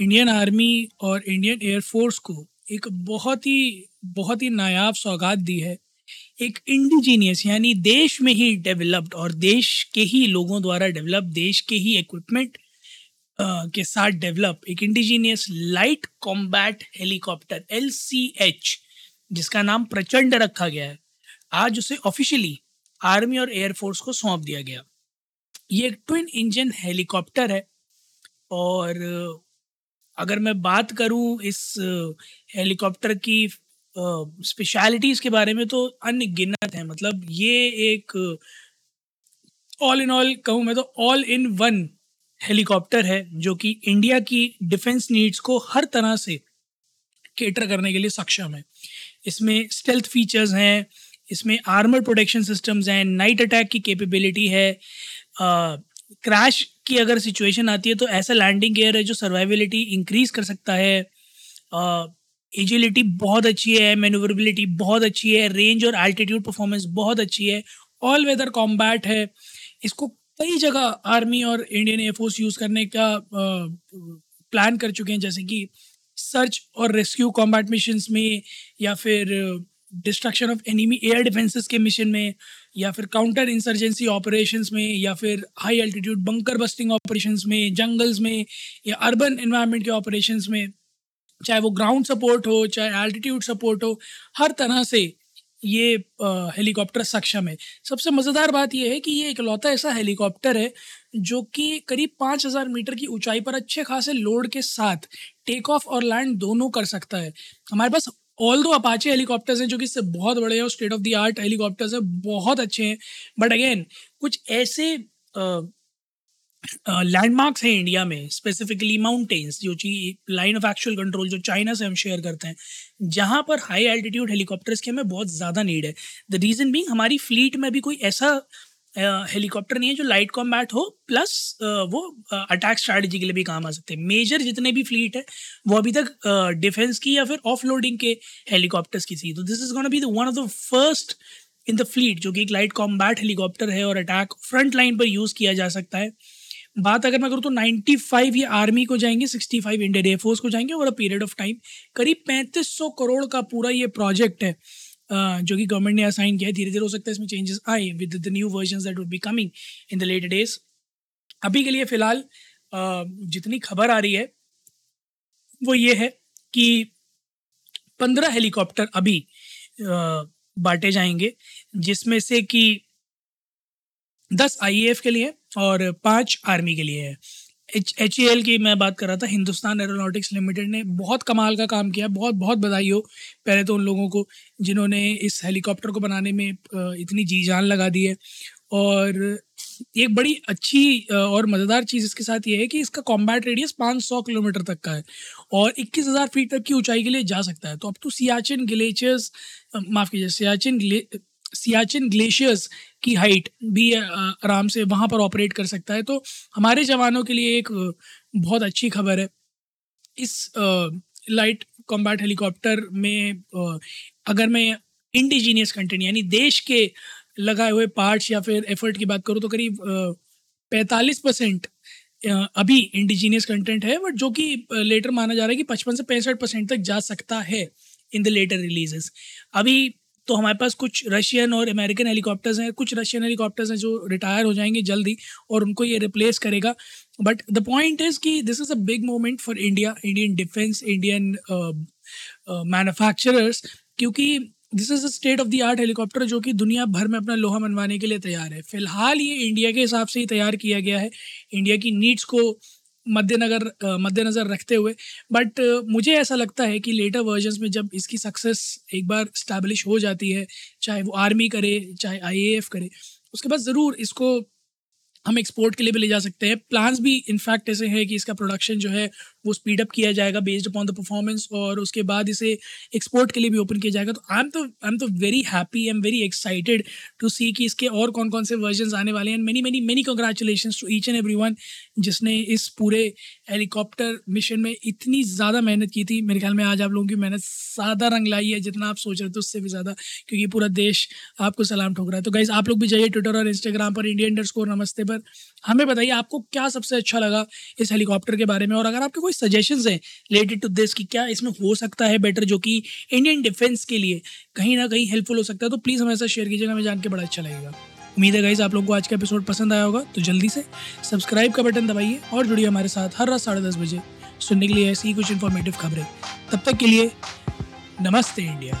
Indian army और Indian air force को एक बहुत ही बहुत ही नायाब सौगात दी है। एक इंडिजीनियस यानी देश में ही डेवलप्ड और देश के ही लोगों द्वारा डेवलप देश के ही इक्विपमेंट के साथ डेवलप एक indigenous light combat helicopter LCH जिसका नाम प्रचंड रखा गया है। आज उसे ऑफिशियली आर्मी और एयरफोर्स को सौंप दिया गया। ये एक ट्विन इंजन हेलीकॉप्टर है और अगर मैं बात करूँ इस हेलीकॉप्टर की स्पेशलिटीज़ के बारे में तो अनगिनत है। मतलब ये एक ऑल इन ऑल कहूँ मैं तो ऑल इन वन हेलीकॉप्टर है, जो कि इंडिया की डिफेंस नीड्स को हर तरह से केटर करने के लिए सक्षम है। इसमें स्टेल्थ फीचर्स हैं, इसमें आर्मर प्रोटेक्शन सिस्टम्स हैं नाइट अटैक की कैपेबिलिटी है क्रैश की अगर सिचुएशन आती है तो ऐसा लैंडिंग गेयर है जो सर्वाइबिलिटी इंक्रीज कर सकता है। एजिलिटी बहुत अच्छी है मैनूवरेबिलिटी बहुत अच्छी है रेंज और एल्टीट्यूड परफॉर्मेंस बहुत अच्छी है ऑल वेदर कॉम्बैट है। इसको कई जगह आर्मी और इंडियन एयरफोर्स यूज़ करने का प्लान कर चुके हैं, जैसे कि सर्च और रेस्क्यू कॉम्बैट मिशन में या फिर destruction of enemy air defences के मिशन में। या फिर काउंटर इंसर्जेंसी ऑपरेशंस में, या फिर high altitude bunker busting operations में जंगल्स में, या अर्बन इन्वायरमेंट के ऑपरेशंस में, चाहे वो ग्राउंड सपोर्ट हो, चाहे एल्टीट्यूड सपोर्ट हो, हर तरह से ये हेलीकॉप्टर सक्षम है। सबसे मज़ेदार बात यह है कि ये इकलौता ऐसा हेलीकॉप्टर है, जो कि करीब पाँच हज़ार मीटर की ऊंचाई पर अच्छे खासे लोड के साथ टेक ऑफ़ और लैंड दोनों कर सकता है। हमारे पास ऑल दो अपाचे हेलीकॉप्टर्स हैं जो कि इससे बहुत बड़े हैं और state of the art helicopters हैं बहुत अच्छे हैं। बट अगेन कुछ ऐसे लैंडमार्क्स uh, हैं इंडिया में स्पेसिफिकली माउंटेन्स जो कि लाइन ऑफ़ एक्चुअल कंट्रोल जो चाइना से हम शेयर करते हैं जहाँ पर हाई एल्टीट्यूड हेलीकॉप्टर्स की हमें बहुत ज़्यादा नीड है। द रीज़न बींग हमारी फ्लीट में भी कोई ऐसा हेलीकॉप्टर नहीं है जो लाइट कॉम्बैट हो प्लस वो अटैक स्ट्रैटेजी के लिए भी काम आ सकते हैं। मेजर जितने भी फ्लीट है, वो अभी तक डिफेंस की या फिर ऑफ़ लोडिंग के हेलीकॉप्टर्स की थी। तो this is gonna be one of the first in the fleet जो कि एक लाइट कॉम्बैट हेलीकॉप्टर है और अटैक फ्रंट लाइन पर यूज़ किया जा सकता है। बात अगर मैं करूँ तो 95 ये आर्मी को जाएँगे 65 इंडियन एयरफोर्स को जाएँगे over a period of time करीब पैंतीस सौ करोड़ का पूरा ये प्रोजेक्ट है। जो कि गवर्नमेंट ने असाइन किया है धीरे धीरे हो सकता है इसमें चेंजेस आए with the new version that would be coming in the later days अभी के लिए फ़िलहाल जितनी खबर आ रही है, वो ये है कि पंद्रह हेलीकॉप्टर अभी बांटे जाएँगे, जिसमें से कि दस आई के लिए और पाँच आर्मी के लिए है। एच एच की मैं बात कर रहा था हिंदुस्तान एरोनॉटिक्स लिमिटेड ने बहुत कमाल का काम किया बहुत बहुत बधाई हो पहले तो उन लोगों को जिन्होंने इस हेलीकॉप्टर को बनाने में इतनी जी जान लगा दी है। और एक बड़ी अच्छी और मज़ेदार चीज़ इसके साथ ये है कि इसका कॉम्बैट रेडियस 500 किलोमीटर तक का है और 21,000 फीट तक की ऊंचाई के लिए जा सकता है। तो अब तो सियाचिन ग्लेशियर्स माफ़ कीजिए सियाचिन सियाचिन ग्लेशियर्स की हाइट भी आराम से वहाँ पर ऑपरेट कर सकता है। तो हमारे जवानों के लिए एक बहुत अच्छी खबर है। इस लाइट कॉम्बैट हेलीकॉप्टर में अगर मैं इंडिजीनियस कंटेंट यानी देश के लगाए हुए पार्ट्स या फिर एफर्ट की बात करूँ तो करीब पैंतालीस परसेंट अभी इंडिजीनियस कंटेंट है बट जो कि लेटर माना जा रहा है कि पचपन से पैंसठ परसेंट तक जा सकता है इन द लेटर रिलीजेस अभी तो हमारे पास कुछ रशियन और अमेरिकन हेलीकॉप्टर्स हैं। कुछ रशियन हेलीकॉप्टर्स हैं जो रिटायर हो जाएँगे जल्दी और उनको ये रिप्लेस करेगा। बट द पॉइंट इज़ कि this is a big moment for India Indian defence Indian manufacturers क्योंकि this is a state of the art helicopter जो कि दुनिया भर में अपना लोहा मनवाने के लिए तैयार है। फ़िलहाल ये इंडिया के हिसाब से ही तैयार किया गया है। इंडिया की नीड्स को मद्देनजर मद्देनज़र रखते हुए। बट मुझे ऐसा लगता है कि लेटर वर्जन्स में जब इसकी सक्सेस एक बार स्टैब्लिश हो जाती है, चाहे वो आर्मी करे, चाहे आईएएफ करे, उसके बाद ज़रूर इसको हम एक्सपोर्ट के लिए भी ले जा सकते हैं। प्लान्स भी इनफैक्ट ऐसे हैं कि इसका प्रोडक्शन जो है वो स्पीड अप किया जाएगा बेस्ड अपॉन द परफॉर्मेंस और उसके बाद इसे एक्सपोर्ट के लिए भी ओपन किया जाएगा। तो आई एम तो आई एम तो very happy I am very excited to see कि इसके और कौन कौन से वर्जन आने वाले हैं। Many many many congratulation to each and every जिसने इस पूरे हेलीकॉप्टर मिशन में इतनी ज़्यादा मेहनत की थी। मेरे ख्याल में आज आप लोगों की मेहनत ज़्यादा रंग लाई है जितना आप सोच रहे थे उससे भी ज़्यादा, क्योंकि पूरा देश आपको सलाम ठोक रहा है। तो गाइज़ आप लोग भी जाइए ट्विटर और इंस्टाग्राम पर इंडियन इंडर नमस्ते पर। हमें बताइए आपको क्या सबसे अच्छा लगा इस हेलीकॉप्टर के बारे में? और अगर आपके कोई सजेशन है रिलेटेड टू दिस कि क्या इसमें हो सकता है बेटर जो कि इंडियन डिफेंस के लिए कहीं ना कहीं हेल्पफुल हो सकता है। तो प्लीज़ हमारे साथ शेयर कीजिएगा, हमें जान के बड़ा अच्छा लगेगा। उम्मीद है गाइज़ आप लोग को आज का एपिसोड पसंद आया होगा तो जल्दी से सब्सक्राइब का बटन दबाइए और जुड़िए हमारे साथ हर रात साढ़े दस बजे सुनने के लिए ऐसी ही कुछ इन्फॉर्मेटिव खबरें। तब तक के लिए नमस्ते इंडिया